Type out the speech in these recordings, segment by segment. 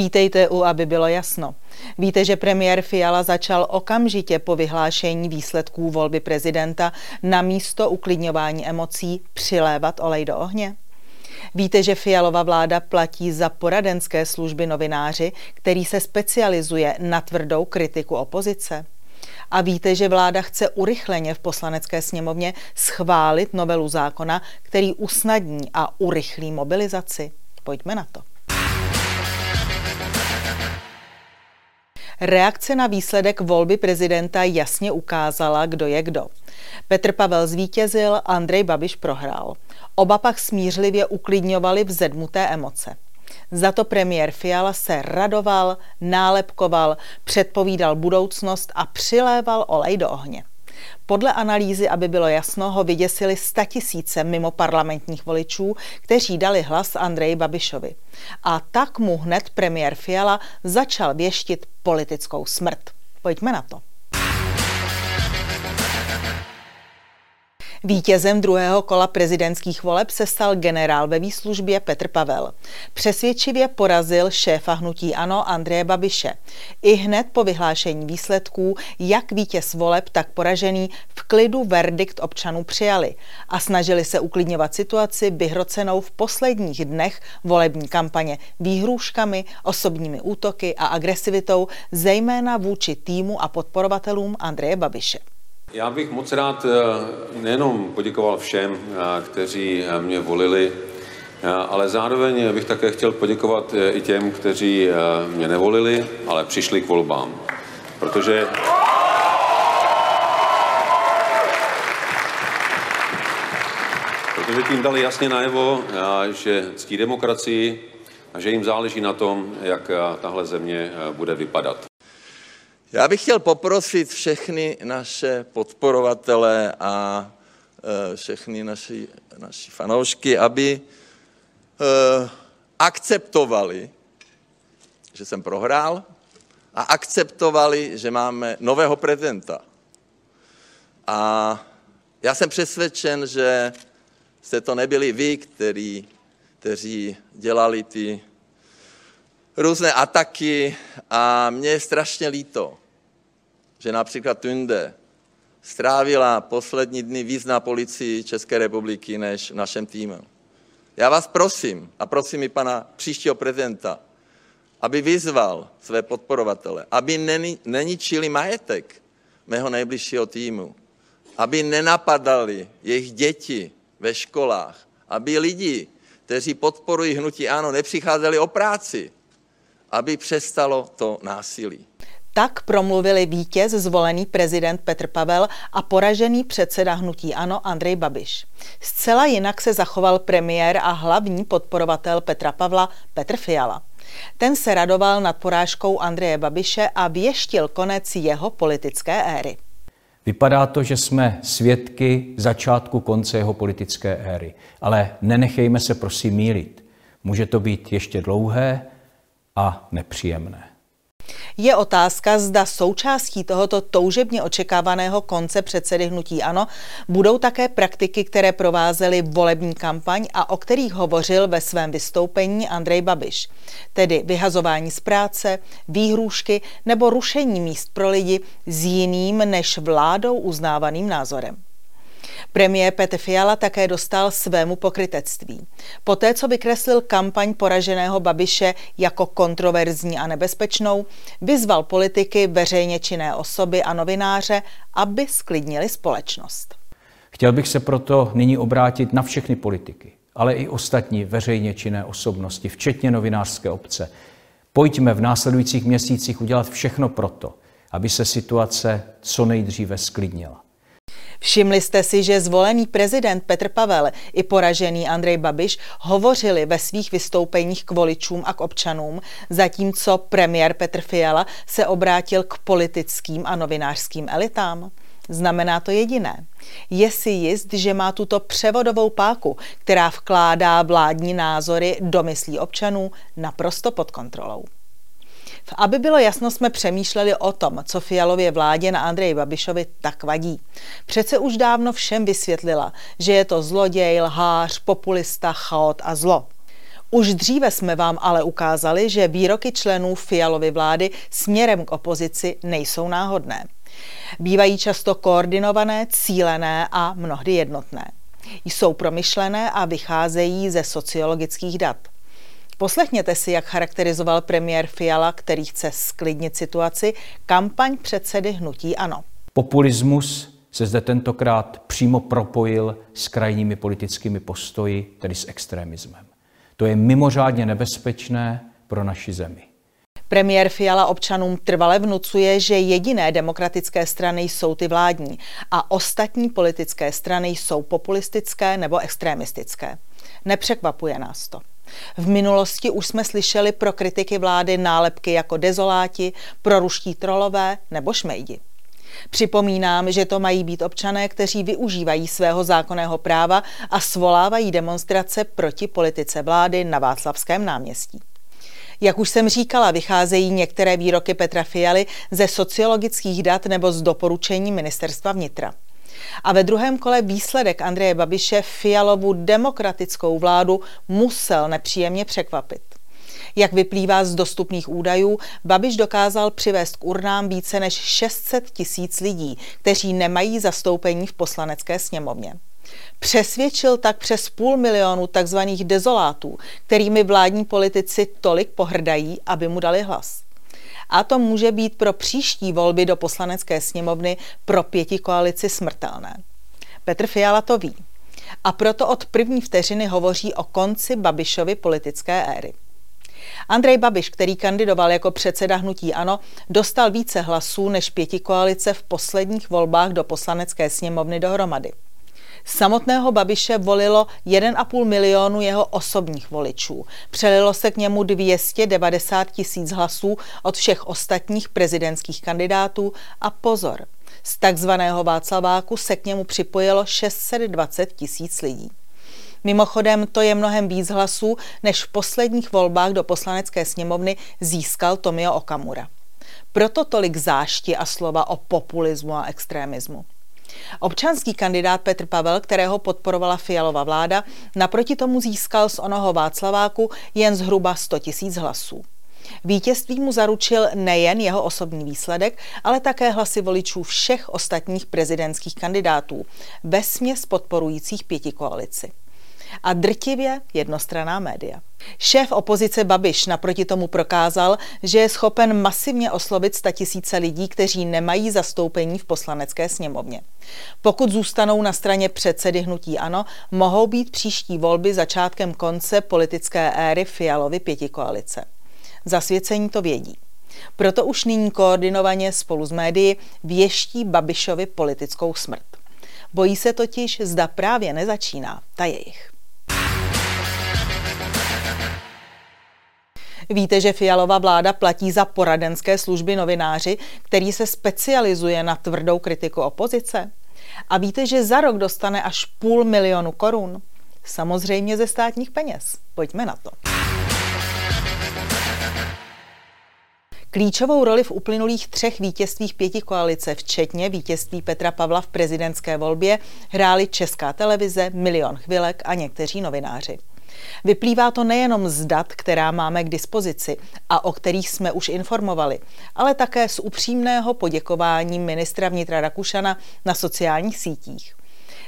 Vítejte u, aby bylo jasno. Víte, že premiér Fiala začal okamžitě po vyhlášení výsledků volby prezidenta na místo uklidňování emocí přilévat olej do ohně? Víte, že Fialova vláda platí za poradenské služby novináři, který se specializuje na tvrdou kritiku opozice? A víte, že vláda chce urychleně v poslanecké sněmovně schválit novelu zákona, který usnadní a urychlí mobilizaci? Pojďme na to. Reakce na výsledek volby prezidenta jasně ukázala, kdo je kdo. Petr Pavel zvítězil, Andrej Babiš prohrál. Oba pak smířlivě uklidňovali vzedmuté emoce. Za to premiér Fiala se radoval, nálepkoval, předpovídal budoucnost a přiléval olej do ohně. Podle analýzy, aby bylo jasno, ho vyděsili statisíce mimo parlamentních voličů, kteří dali hlas Andreji Babišovi. A tak mu hned premiér Fiala začal věštit politickou smrt. Pojďme na to. Vítězem druhého kola prezidentských voleb se stal generál ve výslužbě Petr Pavel. Přesvědčivě porazil šéfa hnutí Ano Andreje Babiše. I hned po vyhlášení výsledků, jak vítěz voleb, tak poražený, v klidu verdikt občanů přijali a snažili se uklidňovat situaci vyhrocenou v posledních dnech volební kampaně výhrůžkami, osobními útoky a agresivitou, zejména vůči týmu a podporovatelům Andreje Babiše. Já bych moc rád eh, nejenom poděkoval všem, eh, kteří eh, mě volili, ale zároveň bych také chtěl poděkovat i těm, kteří mě nevolili, ale přišli k volbám. Protože protože tím dali jasně najevo, že ctí demokracii a že jim záleží na tom, jak tahle země bude vypadat. Já bych chtěl poprosit všechny naše podporovatele a e, všechny naši, naši fanoušky, aby e, akceptovali, že jsem prohrál a akceptovali, že máme nového prezidenta. A já jsem přesvědčen, že jste to nebyli vy, který, kteří dělali ty různé ataky a mě je strašně líto, že například Tunde strávila poslední dny víc na policii České republiky než našem týmu. Já vás prosím, a prosím i pana příštího prezidenta, aby vyzval své podporovatele, aby neničili majetek mého nejbližšího týmu, aby nenapadali jejich děti ve školách, aby lidi, kteří podporují hnutí ANO, nepřicházeli o práci, aby přestalo to násilí. Tak promluvili vítěz zvolený prezident Petr Pavel a poražený předseda hnutí Ano Andrej Babiš. Zcela jinak se zachoval premiér a hlavní podporovatel Petra Pavla Petr Fiala. Ten se radoval nad porážkou Andreje Babiše a věštil konec jeho politické éry. Vypadá to, že jsme svědky začátku konce jeho politické éry. Ale nenechejme se prosím mílit. Může to být ještě dlouhé a nepříjemné. Je otázka, zda součástí tohoto toužebně očekávaného konce předsedy hnutí ANO budou také praktiky, které provázely volební kampaň a o kterých hovořil ve svém vystoupení Andrej Babiš, tedy vyhazování z práce, výhrůžky nebo rušení míst pro lidi s jiným než vládou uznávaným názorem. Premiér Petr Fiala také dostal svému pokrytectví. Poté, co vykreslil kampaň poraženého Babiše jako kontroverzní a nebezpečnou, vyzval politiky, veřejně činné osoby a novináře, aby sklidnili společnost. Chtěl bych se proto nyní obrátit na všechny politiky, ale i ostatní veřejně činné osobnosti, včetně novinářské obce. Pojďme v následujících měsících udělat všechno proto, aby se situace co nejdříve sklidnila. Všimli jste si, že zvolený prezident Petr Pavel i poražený Andrej Babiš hovořili ve svých vystoupeních k voličům a k občanům, zatímco premiér Petr Fiala se obrátil k politickým a novinářským elitám? Znamená to jediné. Je si jist, že má tuto převodovou páku, která vkládá vládní názory do myslí občanů naprosto pod kontrolou. Aby bylo jasno, jsme přemýšleli o tom, co Fialově vládě na Andreji Babišovi tak vadí. Přece už dávno všem vysvětlila, že je to zloděj, lhář, populista, chaot a zlo. Už dříve jsme vám ale ukázali, že výroky členů Fialovy vlády směrem k opozici nejsou náhodné. Bývají často koordinované, cílené a mnohdy jednotné. Jsou promyšlené a vycházejí ze sociologických dat. Poslechněte si, jak charakterizoval premiér Fiala, který chce sklidnit situaci, kampaň předsedy Hnutí Ano. Populismus se zde tentokrát přímo propojil s krajními politickými postoji, tedy s extremismem. To je mimořádně nebezpečné pro naši zemi. Premiér Fiala občanům trvale vnucuje, že jediné demokratické strany jsou ty vládní a ostatní politické strany jsou populistické nebo extremistické. Nepřekvapuje nás to. V minulosti už jsme slyšeli pro kritiky vlády nálepky jako dezoláti, proruští trolové nebo šmejdi. Připomínám, že to mají být občané, kteří využívají svého zákonného práva a svolávají demonstrace proti politice vlády na Václavském náměstí. Jak už jsem říkala, vycházejí některé výroky Petra Fialy ze sociologických dat nebo z doporučení ministerstva vnitra. A ve druhém kole výsledek Andreje Babiše Fialovu demokratickou vládu musel nepříjemně překvapit. Jak vyplývá z dostupných údajů, Babiš dokázal přivést k urnám více než 600 tisíc lidí, kteří nemají zastoupení v poslanecké sněmovně. Přesvědčil tak přes půl milionu takzvaných dezolátů, kterými vládní politici tolik pohrdají, aby mu dali hlas. A to může být pro příští volby do poslanecké sněmovny pro pěti koalici smrtelné. Petr Fiala to ví. A proto od první vteřiny hovoří o konci Babišovy politické éry. Andrej Babiš, který kandidoval jako předseda hnutí ANO, dostal více hlasů než pěti koalice v posledních volbách do poslanecké sněmovny dohromady. Samotného Babiše volilo 1,5 milionu jeho osobních voličů. Přelilo se k němu 290 tisíc hlasů od všech ostatních prezidentských kandidátů a pozor, z takzvaného Václaváku se k němu připojilo 620 tisíc lidí. Mimochodem, to je mnohem víc hlasů, než v posledních volbách do poslanecké sněmovny získal Tomio Okamura. Proto tolik zášti a slova o populismu a extremismu. Občanský kandidát Petr Pavel, kterého podporovala Fialova vláda, naproti tomu získal z onoho Václaváku jen zhruba 100 tisíc hlasů. Vítězství mu zaručil nejen jeho osobní výsledek, ale také hlasy voličů všech ostatních prezidentských kandidátů, směs podporujících pěti koalici a drtivě jednostraná média. Šéf opozice Babiš naproti tomu prokázal, že je schopen masivně oslovit tisíce lidí, kteří nemají zastoupení v poslanecké sněmovně. Pokud zůstanou na straně předsedy hnutí ANO, mohou být příští volby začátkem konce politické éry Fialovy pětikoalice. Zasvěcení to vědí. Proto už nyní koordinovaně spolu s médií věští Babišovi politickou smrt. Bojí se totiž, zda právě nezačíná ta jejich. Víte, že Fialová vláda platí za poradenské služby novináři, který se specializuje na tvrdou kritiku opozice? A víte, že za rok dostane až půl milionu korun? Samozřejmě ze státních peněz. Pojďme na to. Klíčovou roli v uplynulých třech vítězstvích pěti koalice, včetně vítězství Petra Pavla v prezidentské volbě, hrály Česká televize, Milion chvilek a někteří novináři. Vyplývá to nejenom z dat, která máme k dispozici a o kterých jsme už informovali, ale také z upřímného poděkování ministra vnitra Rakušana na sociálních sítích.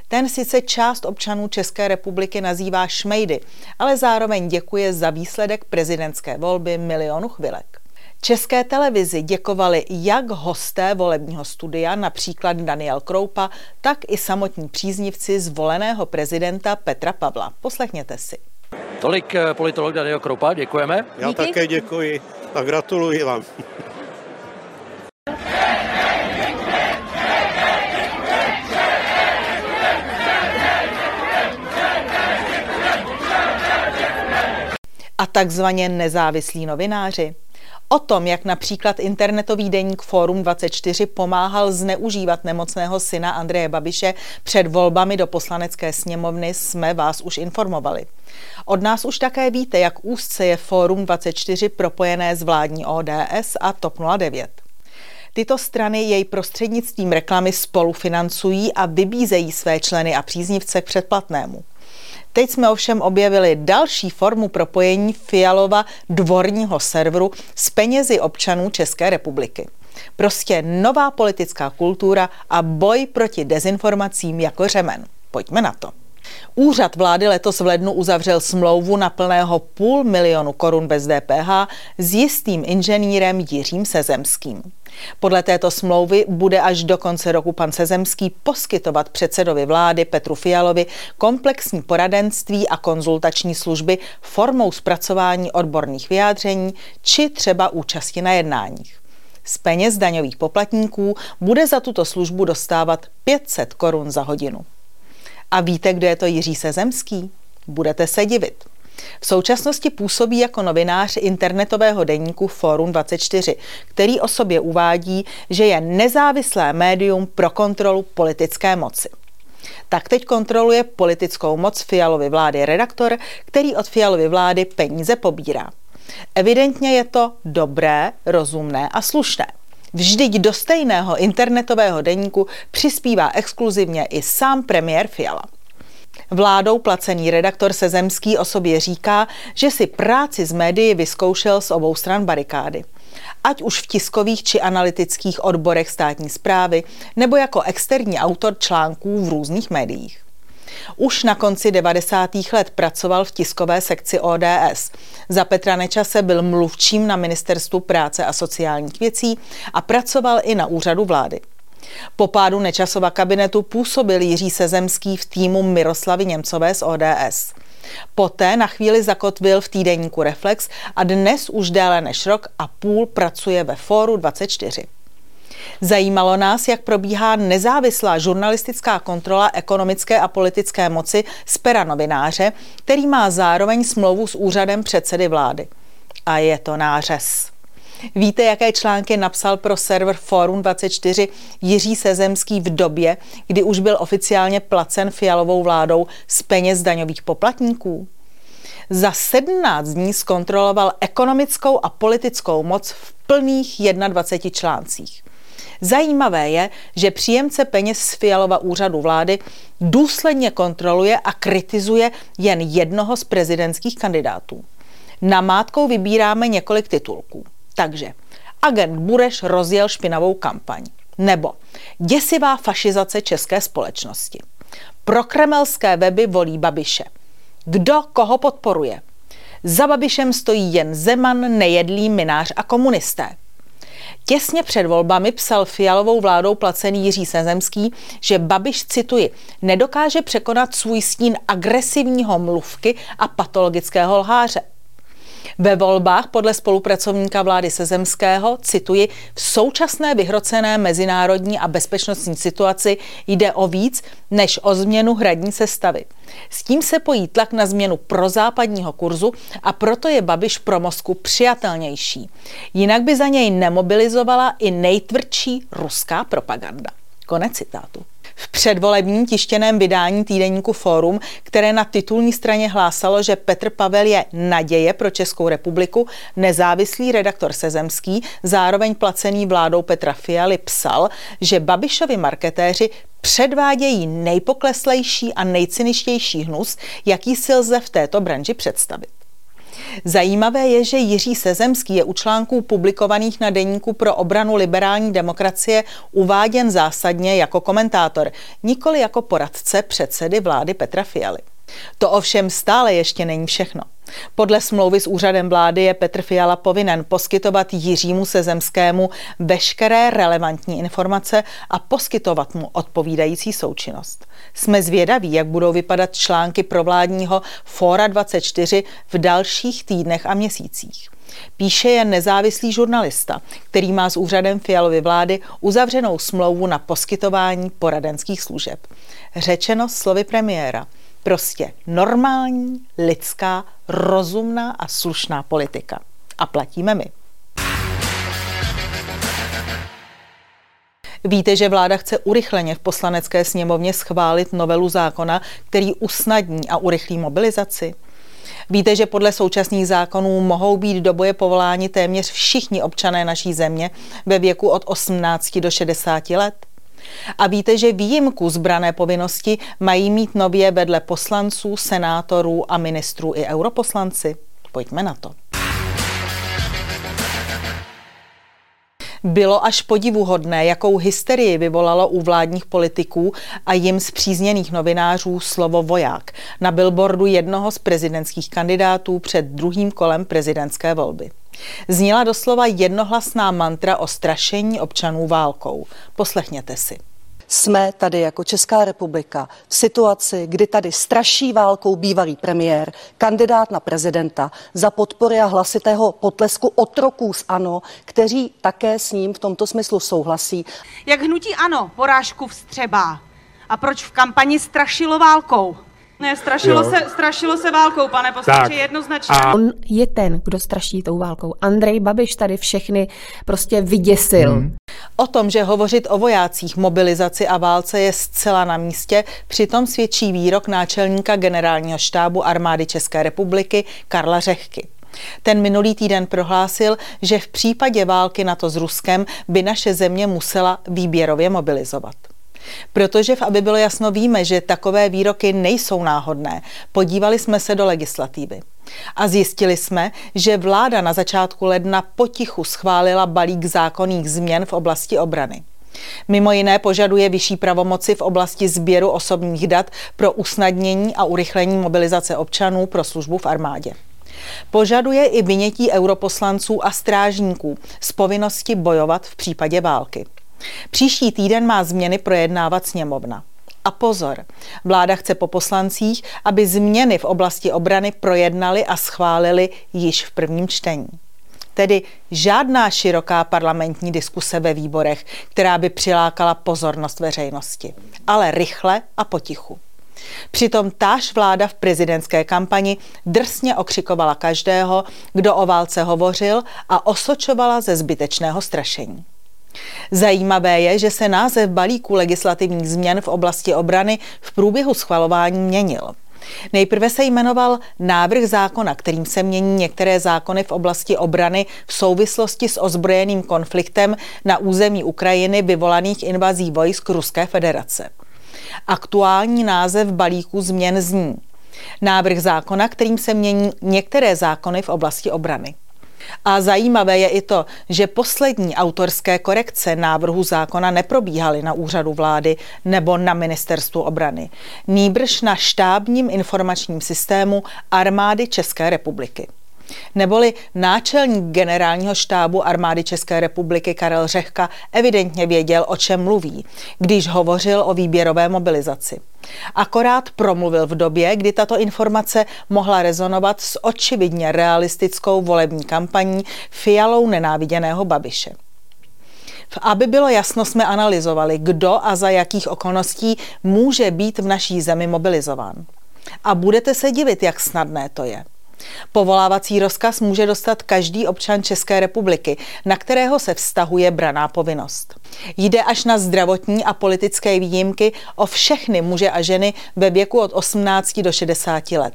Ten sice část občanů České republiky nazývá šmejdy, ale zároveň děkuje za výsledek prezidentské volby milionu chvilek. České televizi děkovali jak hosté volebního studia, například Daniel Kroupa, tak i samotní příznivci zvoleného prezidenta Petra Pavla. Poslechněte si. Tolik eh, politolog Daniel Kroupa, děkujeme. Já Díky. také děkuji a gratuluji vám. A takzvaně nezávislí novináři. O tom, jak například internetový deník Forum 24 pomáhal zneužívat nemocného syna Andreje Babiše před volbami do poslanecké sněmovny, jsme vás už informovali. Od nás už také víte, jak úzce je Fórum 24 propojené s vládní ODS a TOP 09. Tyto strany jej prostřednictvím reklamy spolufinancují a vybízejí své členy a příznivce k předplatnému. Teď jsme ovšem objevili další formu propojení Fialova dvorního serveru s penězi občanů České republiky. Prostě nová politická kultura a boj proti dezinformacím jako řemen. Pojďme na to. Úřad vlády letos v lednu uzavřel smlouvu na plného půl milionu korun bez DPH s jistým inženýrem Jiřím Sezemským. Podle této smlouvy bude až do konce roku pan Sezemský poskytovat předsedovi vlády Petru Fialovi komplexní poradenství a konzultační služby formou zpracování odborných vyjádření či třeba účasti na jednáních. Z peněz daňových poplatníků bude za tuto službu dostávat 500 korun za hodinu. A víte, kdo je to Jiří Sezemský? Budete se divit. V současnosti působí jako novinář internetového deníku Forum 24, který o sobě uvádí, že je nezávislé médium pro kontrolu politické moci. Tak teď kontroluje politickou moc Fialovy vlády redaktor, který od Fialovy vlády peníze pobírá. Evidentně je to dobré, rozumné a slušné. Vždyť do stejného internetového deníku přispívá exkluzivně i sám premiér Fiala. Vládou placený redaktor Sezemský o sobě říká, že si práci z médií vyzkoušel z obou stran barikády. Ať už v tiskových či analytických odborech státní zprávy, nebo jako externí autor článků v různých médiích. Už na konci 90. let pracoval v tiskové sekci ODS. Za Petra Nečase byl mluvčím na Ministerstvu práce a sociálních věcí a pracoval i na úřadu vlády. Po pádu Nečasova kabinetu působil Jiří Sezemský v týmu Miroslavy Němcové z ODS. Poté na chvíli zakotvil v týdeníku Reflex a dnes už déle než rok a půl pracuje ve Fóru 24. Zajímalo nás, jak probíhá nezávislá žurnalistická kontrola ekonomické a politické moci z pera novináře, který má zároveň smlouvu s úřadem předsedy vlády. A je to nářez. Víte, jaké články napsal pro server Forum 24 Jiří Sezemský v době, kdy už byl oficiálně placen fialovou vládou z peněz daňových poplatníků? Za 17 dní zkontroloval ekonomickou a politickou moc v plných 21 článcích. Zajímavé je, že příjemce peněz z Fialova úřadu vlády důsledně kontroluje a kritizuje jen jednoho z prezidentských kandidátů. Namátkou vybíráme několik titulků. Takže agent Bureš rozjel špinavou kampaň. Nebo děsivá fašizace české společnosti. Prokremelské weby volí Babiše. Kdo koho podporuje? Za Babišem stojí jen Zeman, nejedlý minář a komunisté. Těsně před volbami psal fialovou vládou placený Jiří Sezemský, že Babiš, cituji, nedokáže překonat svůj stín agresivního mluvky a patologického lháře. Ve volbách podle spolupracovníka vlády Sezemského, cituji, v současné vyhrocené mezinárodní a bezpečnostní situaci jde o víc než o změnu hradní sestavy. S tím se pojí tlak na změnu prozápadního kurzu a proto je Babiš pro Moskvu přijatelnější. Jinak by za něj nemobilizovala i nejtvrdší ruská propaganda. Konec citátu. V předvolebním tištěném vydání týdeníku Forum, které na titulní straně hlásalo, že Petr Pavel je naděje pro Českou republiku, nezávislý redaktor Sezemský, zároveň placený vládou Petra Fialy, psal, že Babišovi marketéři předvádějí nejpokleslejší a nejcyničtější hnus, jaký si lze v této branži představit. Zajímavé je, že Jiří Sezemský je u článků publikovaných na deníku pro obranu liberální demokracie uváděn zásadně jako komentátor, nikoli jako poradce předsedy vlády Petra Fialy. To ovšem stále ještě není všechno. Podle smlouvy s úřadem vlády je Petr Fiala povinen poskytovat Jiřímu Sezemskému veškeré relevantní informace a poskytovat mu odpovídající součinnost. Jsme zvědaví, jak budou vypadat články provládního Fóra 24 v dalších týdnech a měsících. Píše je nezávislý žurnalista, který má s úřadem Fialovy vlády uzavřenou smlouvu na poskytování poradenských služeb. Řečeno slovy premiéra – Prostě normální, lidská, rozumná a slušná politika. A platíme my. Víte, že vláda chce urychleně v poslanecké sněmovně schválit novelu zákona, který usnadní a urychlí mobilizaci? Víte, že podle současných zákonů mohou být do boje povoláni téměř všichni občané naší země ve věku od 18 do 60 let? A víte, že výjimku zbrané povinnosti mají mít nově vedle poslanců, senátorů a ministrů i europoslanci? Pojďme na to. Bylo až podivuhodné, jakou hysterii vyvolalo u vládních politiků a jim zpřízněných novinářů slovo voják na billboardu jednoho z prezidentských kandidátů před druhým kolem prezidentské volby. Zněla doslova jednohlasná mantra o strašení občanů válkou. Poslechněte si jsme tady jako Česká republika v situaci, kdy tady straší válkou bývalý premiér, kandidát na prezidenta za podpory a hlasitého potlesku otroků z ANO, kteří také s ním v tomto smyslu souhlasí. Jak hnutí ANO porážku vstřebá a proč v kampani strašilo válkou? Ne, strašilo se, strašilo se válkou, pane poslanče, jednoznačně. A... On je ten, kdo straší tou válkou. Andrej Babiš tady všechny prostě vyděsil. Hmm. O tom, že hovořit o vojácích, mobilizaci a válce je zcela na místě, přitom svědčí výrok náčelníka generálního štábu armády České republiky Karla Řehky. Ten minulý týden prohlásil, že v případě války NATO s Ruskem by naše země musela výběrově mobilizovat. Protože, aby bylo jasno, víme, že takové výroky nejsou náhodné. Podívali jsme se do legislativy. A zjistili jsme, že vláda na začátku ledna potichu schválila balík zákonných změn v oblasti obrany. Mimo jiné požaduje vyšší pravomoci v oblasti sběru osobních dat pro usnadnění a urychlení mobilizace občanů pro službu v armádě. Požaduje i vynětí europoslanců a strážníků z povinnosti bojovat v případě války. Příští týden má změny projednávat sněmovna. A pozor, vláda chce po poslancích, aby změny v oblasti obrany projednali a schválili již v prvním čtení. Tedy žádná široká parlamentní diskuse ve výborech, která by přilákala pozornost veřejnosti, ale rychle a potichu. Přitom táž vláda v prezidentské kampani drsně okřikovala každého, kdo o válce hovořil a osočovala ze zbytečného strašení. Zajímavé je, že se název balíku legislativních změn v oblasti obrany v průběhu schvalování měnil. Nejprve se jmenoval návrh zákona, kterým se mění některé zákony v oblasti obrany v souvislosti s ozbrojeným konfliktem na území Ukrajiny vyvolaných invazí vojsk Ruské federace. Aktuální název balíku změn zní Návrh zákona, kterým se mění některé zákony v oblasti obrany. A zajímavé je i to, že poslední autorské korekce návrhu zákona neprobíhaly na úřadu vlády nebo na ministerstvu obrany, nýbrž na štábním informačním systému armády České republiky. Neboli náčelník generálního štábu armády České republiky Karel Řehka evidentně věděl, o čem mluví, když hovořil o výběrové mobilizaci. Akorát promluvil v době, kdy tato informace mohla rezonovat s očividně realistickou volební kampaní fialou nenáviděného Babiše. Aby bylo jasno, jsme analyzovali, kdo a za jakých okolností může být v naší zemi mobilizován. A budete se divit, jak snadné to je. Povolávací rozkaz může dostat každý občan České republiky, na kterého se vztahuje braná povinnost. Jde až na zdravotní a politické výjimky o všechny muže a ženy ve věku od 18 do 60 let.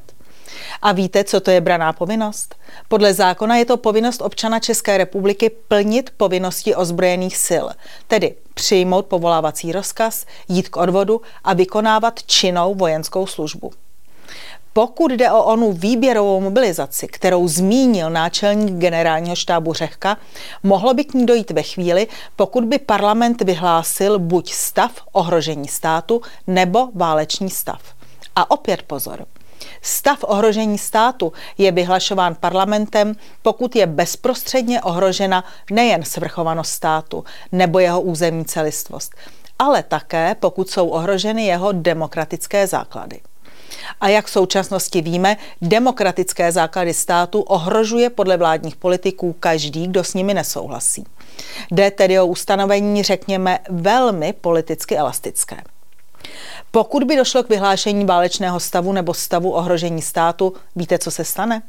A víte, co to je braná povinnost? Podle zákona je to povinnost občana České republiky plnit povinnosti ozbrojených sil, tedy přijmout povolávací rozkaz, jít k odvodu a vykonávat činnou vojenskou službu. Pokud jde o onu výběrovou mobilizaci, kterou zmínil náčelník generálního štábu Řehka, mohlo by k ní dojít ve chvíli, pokud by parlament vyhlásil buď stav ohrožení státu nebo válečný stav. A opět pozor. Stav ohrožení státu je vyhlašován parlamentem, pokud je bezprostředně ohrožena nejen svrchovanost státu nebo jeho územní celistvost, ale také pokud jsou ohroženy jeho demokratické základy. A jak v současnosti víme, demokratické základy státu ohrožuje podle vládních politiků každý, kdo s nimi nesouhlasí. Jde tedy o ustanovení, řekněme, velmi politicky elastické. Pokud by došlo k vyhlášení válečného stavu nebo stavu ohrožení státu, víte, co se stane?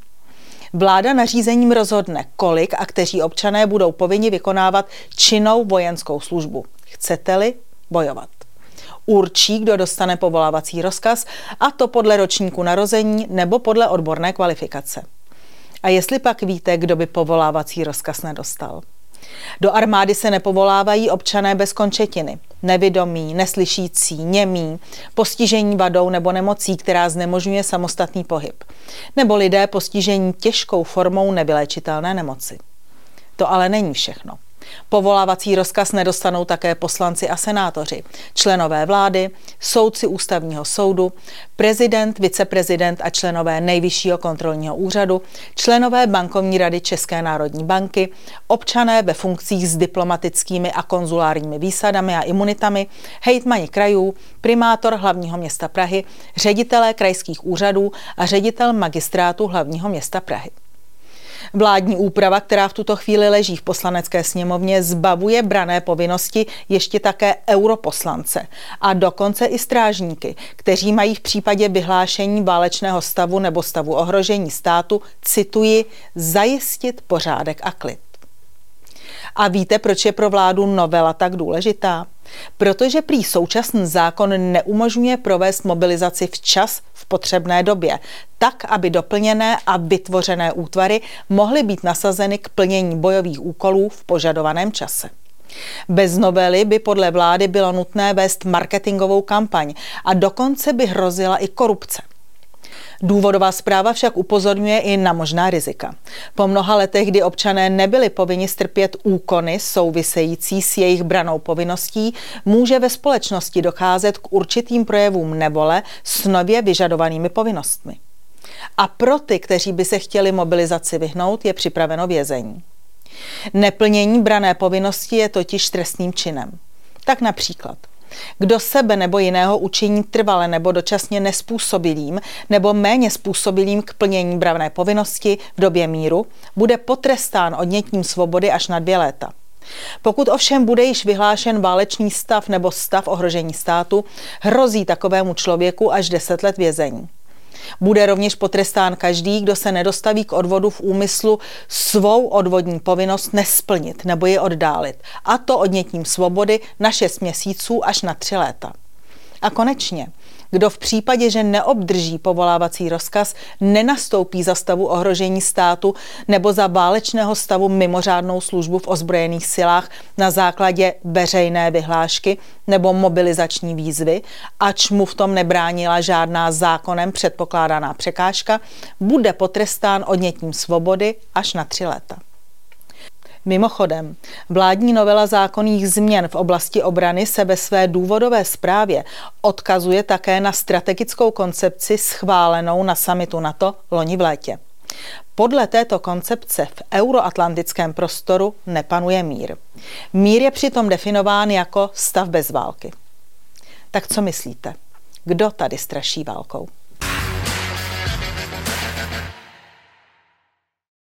Vláda nařízením rozhodne, kolik a kteří občané budou povinni vykonávat činnou vojenskou službu. Chcete-li bojovat? Určí, kdo dostane povolávací rozkaz, a to podle ročníku narození nebo podle odborné kvalifikace. A jestli pak víte, kdo by povolávací rozkaz nedostal? Do armády se nepovolávají občané bez končetiny, nevidomí, neslyšící, němí, postižení vadou nebo nemocí, která znemožňuje samostatný pohyb, nebo lidé postižení těžkou formou nevyléčitelné nemoci. To ale není všechno. Povolávací rozkaz nedostanou také poslanci a senátoři, členové vlády, soudci ústavního soudu, prezident, viceprezident a členové nejvyššího kontrolního úřadu, členové bankovní rady České národní banky, občané ve funkcích s diplomatickými a konzulárními výsadami a imunitami, hejtmani krajů, primátor hlavního města Prahy, ředitelé krajských úřadů a ředitel magistrátu hlavního města Prahy. Vládní úprava, která v tuto chvíli leží v poslanecké sněmovně, zbavuje brané povinnosti ještě také europoslance a dokonce i strážníky, kteří mají v případě vyhlášení válečného stavu nebo stavu ohrožení státu, cituji, zajistit pořádek a klid. A víte, proč je pro vládu novela tak důležitá? Protože prý současný zákon neumožňuje provést mobilizaci včas v potřebné době, tak, aby doplněné a vytvořené útvary mohly být nasazeny k plnění bojových úkolů v požadovaném čase. Bez novely by podle vlády bylo nutné vést marketingovou kampaň a dokonce by hrozila i korupce. Důvodová zpráva však upozorňuje i na možná rizika. Po mnoha letech, kdy občané nebyli povinni strpět úkony související s jejich branou povinností, může ve společnosti docházet k určitým projevům nevole s nově vyžadovanými povinnostmi. A pro ty, kteří by se chtěli mobilizaci vyhnout, je připraveno vězení. Neplnění brané povinnosti je totiž trestným činem. Tak například kdo sebe nebo jiného učiní trvale nebo dočasně nespůsobilým nebo méně způsobilým k plnění bravné povinnosti v době míru, bude potrestán odnětím svobody až na dvě léta. Pokud ovšem bude již vyhlášen válečný stav nebo stav ohrožení státu, hrozí takovému člověku až 10 let vězení. Bude rovněž potrestán každý, kdo se nedostaví k odvodu v úmyslu svou odvodní povinnost nesplnit nebo ji oddálit, a to odnětím svobody na 6 měsíců až na 3 léta. A konečně, kdo v případě, že neobdrží povolávací rozkaz, nenastoupí za stavu ohrožení státu nebo za válečného stavu mimořádnou službu v ozbrojených silách na základě veřejné vyhlášky nebo mobilizační výzvy, ač mu v tom nebránila žádná zákonem předpokládaná překážka, bude potrestán odnětím svobody až na tři léta. Mimochodem, vládní novela zákonných změn v oblasti obrany se ve své důvodové zprávě odkazuje také na strategickou koncepci schválenou na samitu NATO loni v létě. Podle této koncepce v euroatlantickém prostoru nepanuje mír. Mír je přitom definován jako stav bez války. Tak co myslíte? Kdo tady straší válkou?